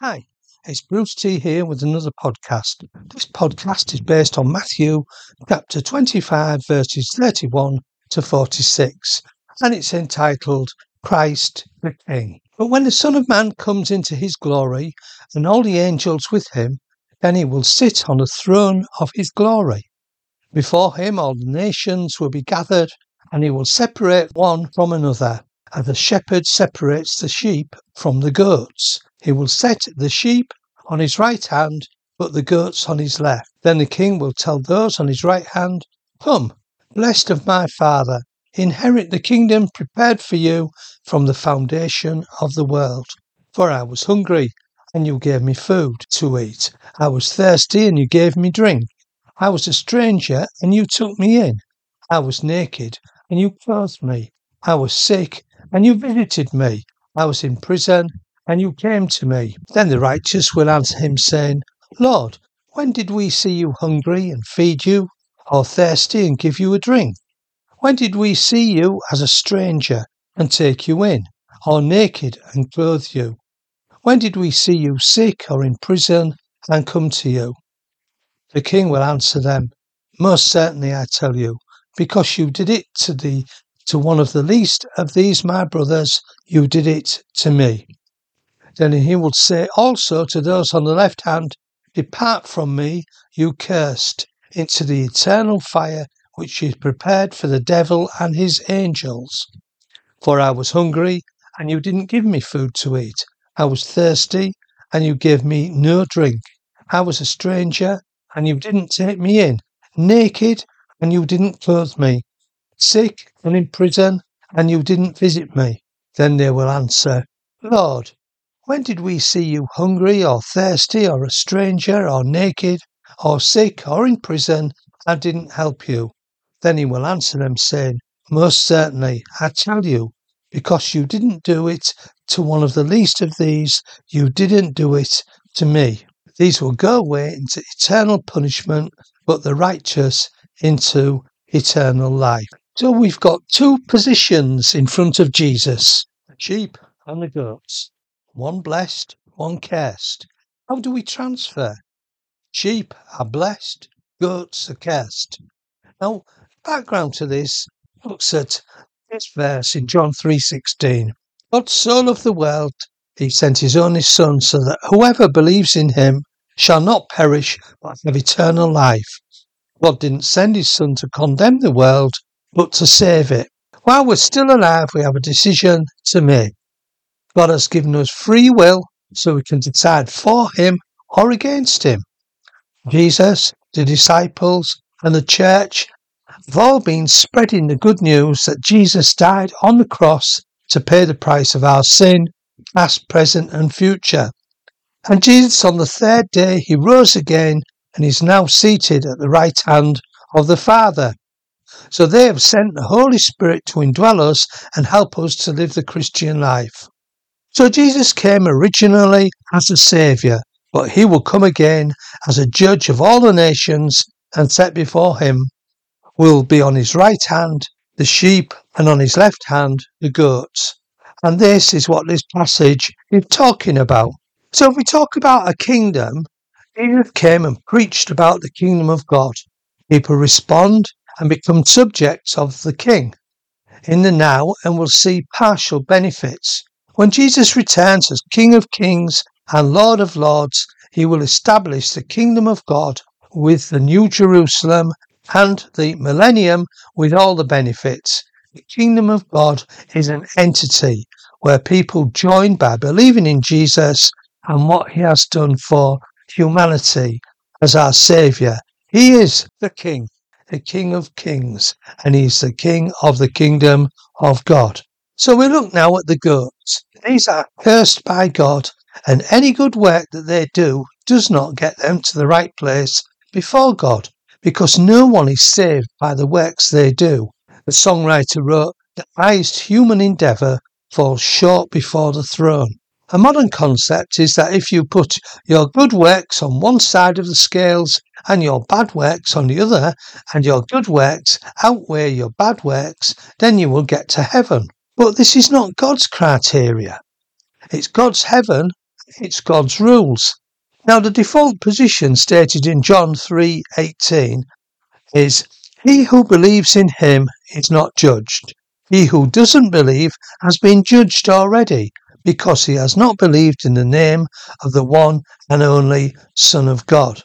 Hi, it's Bruce T here with another podcast. This podcast is based on Matthew chapter 25, verses 31 to 46, and it's entitled Christ the King. But when the Son of Man comes into his glory, and all the angels with him, then he will sit on the throne of his glory. Before him all the nations will be gathered, and he will separate one from another, as the shepherd separates the sheep from the goats. He will set the sheep on his right hand, but the goats on his left. Then the king will tell those on his right hand, Come, blessed of my father, inherit the kingdom prepared for you from the foundation of the world. For I was hungry, and you gave me food to eat. I was thirsty, and you gave me drink. I was a stranger, and you took me in. I was naked, and you clothed me. I was sick, and you visited me. I was in prison, and you came to me. Then the righteous will answer him, saying, Lord, when did we see you hungry and feed you, or thirsty and give you a drink? When did we see you as a stranger and take you in, or naked and clothe you? When did we see you sick or in prison and come to you? The king will answer them, Most certainly I tell you, because you did it to the to one of the least of these my brothers, you did it to me. Then he will say also to those on the left hand, Depart from me, you cursed, into the eternal fire which is prepared for the devil and his angels. For I was hungry, and you didn't give me food to eat. I was thirsty, and you gave me no drink. I was a stranger, and you didn't take me in. Naked, and you didn't clothe me. Sick and in prison, and you didn't visit me. Then they will answer, Lord, when did we see you hungry or thirsty or a stranger or naked or sick or in prison and didn't help you? Then he will answer them, saying, Most certainly, I tell you, because you didn't do it to one of the least of these, you didn't do it to me. These will go away into eternal punishment, but the righteous into eternal life. So we've got two positions in front of Jesus the sheep and the goats. One blessed, one cursed. How do we transfer? Sheep are blessed, goats are cursed. Now, background to this looks at this verse in John 3:16. God so loved the world, he sent his only son so that whoever believes in him shall not perish but have eternal life. God didn't send his son to condemn the world, but to save it. While we're still alive, we have a decision to make. God has given us free will so we can decide for Him or against Him. Jesus, the disciples, and the church have all been spreading the good news that Jesus died on the cross to pay the price of our sin, past, present, and future. And Jesus, on the third day, he rose again and is now seated at the right hand of the Father. So they have sent the Holy Spirit to indwell us and help us to live the Christian life. So Jesus came originally as a saviour, but he will come again as a judge of all the nations and set before him will be on his right hand the sheep and on his left hand the goats. And this is what this passage is talking about. So if we talk about a kingdom, Jesus came and preached about the kingdom of God. People respond and become subjects of the king in the now and will see partial benefits when Jesus returns as King of Kings and Lord of Lords, he will establish the kingdom of God with the New Jerusalem and the millennium with all the benefits. The kingdom of God is an entity where people join by believing in Jesus and what he has done for humanity as our Saviour. He is the King, the King of Kings, and He is the King of the kingdom of God. So we look now at the goats. These are cursed by God, and any good work that they do does not get them to the right place before God, because no one is saved by the works they do. The songwriter wrote, The highest human endeavour falls short before the throne. A modern concept is that if you put your good works on one side of the scales and your bad works on the other, and your good works outweigh your bad works, then you will get to heaven. But this is not God's criteria. It's God's heaven it's God's rules. Now the default position stated in John 3:18 is he who believes in him is not judged. He who doesn't believe has been judged already because he has not believed in the name of the one and only Son of God.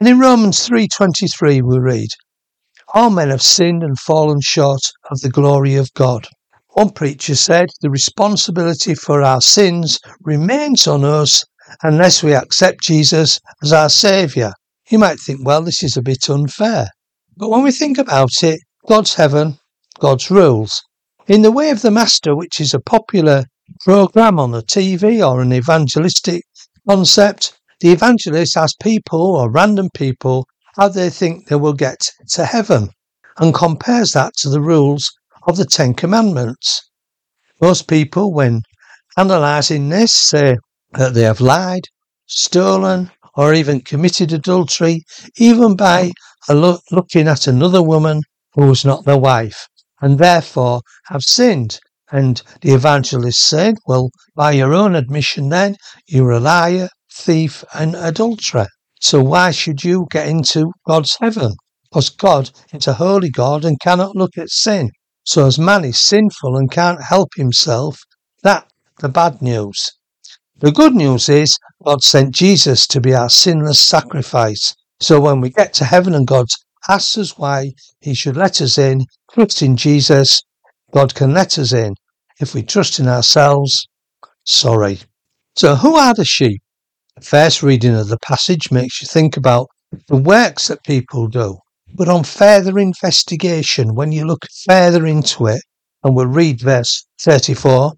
And in Romans 3:23 we read, all men have sinned and fallen short of the glory of God. One preacher said the responsibility for our sins remains on us unless we accept Jesus as our Saviour. You might think, well, this is a bit unfair. But when we think about it, God's heaven, God's rules. In The Way of the Master, which is a popular program on the TV or an evangelistic concept, the evangelist asks people or random people how they think they will get to heaven and compares that to the rules of the Ten Commandments. Most people, when analysing this, say that they have lied, stolen, or even committed adultery, even by lo- looking at another woman who was not their wife, and therefore have sinned. And the evangelist said, Well, by your own admission, then, you're a liar, thief, and adulterer. So why should you get into God's heaven? Because God is a holy God and cannot look at sin. So as man is sinful and can't help himself, that the bad news. The good news is God sent Jesus to be our sinless sacrifice. So when we get to heaven and God asks us why he should let us in, trust in Jesus, God can let us in. If we trust in ourselves, sorry. So who are the sheep? The first reading of the passage makes you think about the works that people do. But on further investigation, when you look further into it, and we'll read verse 34,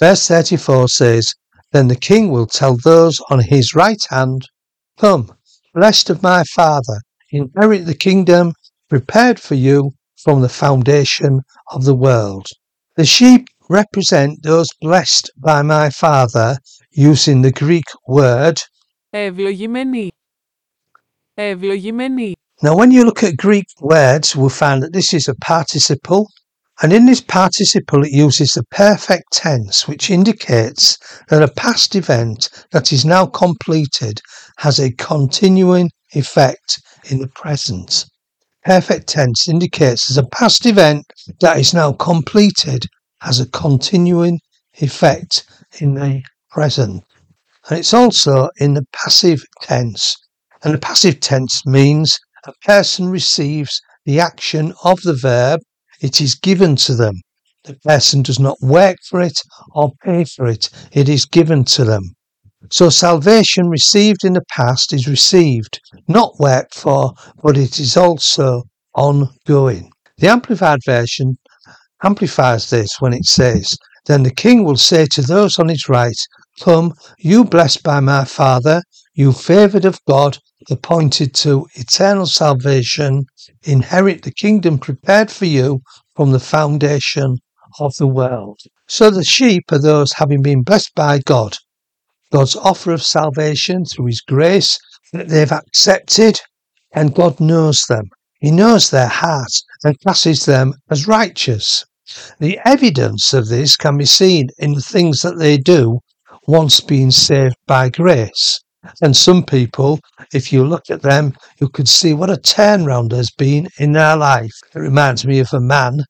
verse 34 says, Then the king will tell those on his right hand, Come, blessed of my father, inherit the kingdom prepared for you from the foundation of the world. The sheep represent those blessed by my father using the Greek word. Ευλογημένοι. Ευλογημένοι. now, when you look at Greek words, we'll find that this is a participle, and in this participle, it uses the perfect tense, which indicates that a past event that is now completed has a continuing effect in the present. Perfect tense indicates that a past event that is now completed has a continuing effect in the present. And it's also in the passive tense. And the passive tense means a person receives the action of the verb, it is given to them. The person does not work for it or pay for it, it is given to them. So salvation received in the past is received, not worked for, but it is also ongoing. The Amplified Version amplifies this when it says, Then the king will say to those on his right, Come, you blessed by my Father, you favoured of God, appointed to eternal salvation, inherit the kingdom prepared for you from the foundation of the world. So the sheep are those having been blessed by God, God's offer of salvation through his grace that they've accepted, and God knows them. He knows their heart and classes them as righteous. The evidence of this can be seen in the things that they do once being saved by grace. And some people, if you look at them, you could see what a turnaround has been in their life. It reminds me of a man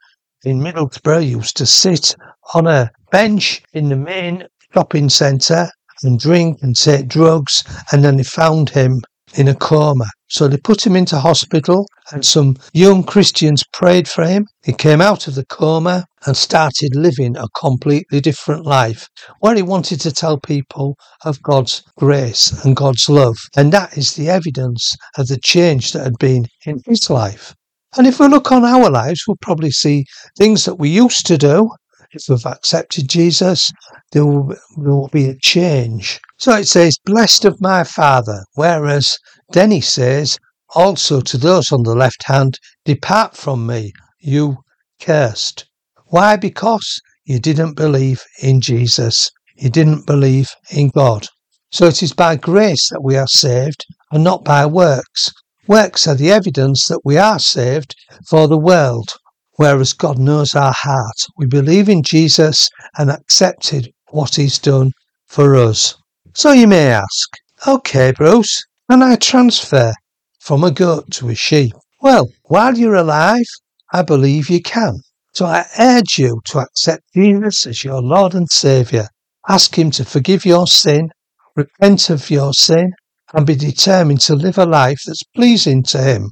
in Middlesbrough used to sit on a bench in the main shopping centre and drink and take drugs, and then they found him in a coma. So they put him into hospital, and some young Christians prayed for him. He came out of the coma and started living a completely different life where he wanted to tell people of God's grace and God's love. And that is the evidence of the change that had been in his life. And if we look on our lives, we'll probably see things that we used to do. If we've accepted Jesus, there will, be a change. So it says, Blessed of my Father, whereas he says, Also to those on the left hand, Depart from me, you cursed. Why? Because you didn't believe in Jesus. You didn't believe in God. So it is by grace that we are saved and not by works. Works are the evidence that we are saved for the world, whereas God knows our heart. We believe in Jesus and accepted what he's done for us. So you may ask, okay, Bruce, can I transfer from a goat to a sheep? Well, while you're alive, I believe you can. So I urge you to accept Jesus as your Lord and Saviour. Ask Him to forgive your sin, repent of your sin, and be determined to live a life that's pleasing to Him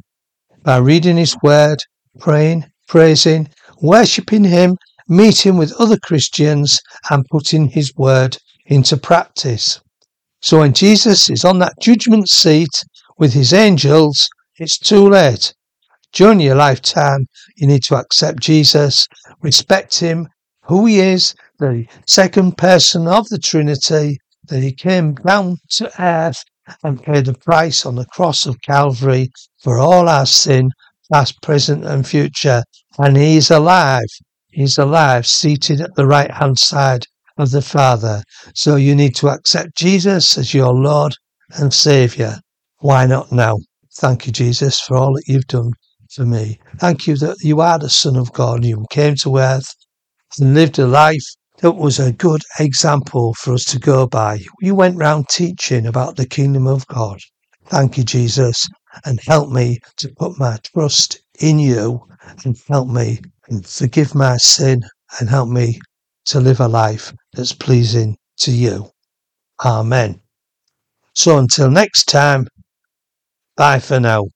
by reading His Word, praying, praising, worshipping Him, meeting with other Christians, and putting His Word into practice. So when Jesus is on that judgment seat with His angels, it's too late. During your lifetime, you need to accept Jesus, respect Him, who He is, the second person of the Trinity, that He came down to earth and paid the price on the cross of Calvary for all our sin, past, present, and future. And He is alive. He's alive, seated at the right hand side of the Father. So you need to accept Jesus as your Lord and Saviour. Why not now? Thank you, Jesus, for all that you've done for me. Thank you that you are the Son of God. You came to earth and lived a life that was a good example for us to go by. You went round teaching about the kingdom of God. Thank you, Jesus, and help me to put my trust in you and help me and forgive my sin and help me to live a life that's pleasing to you. Amen. So until next time, bye for now.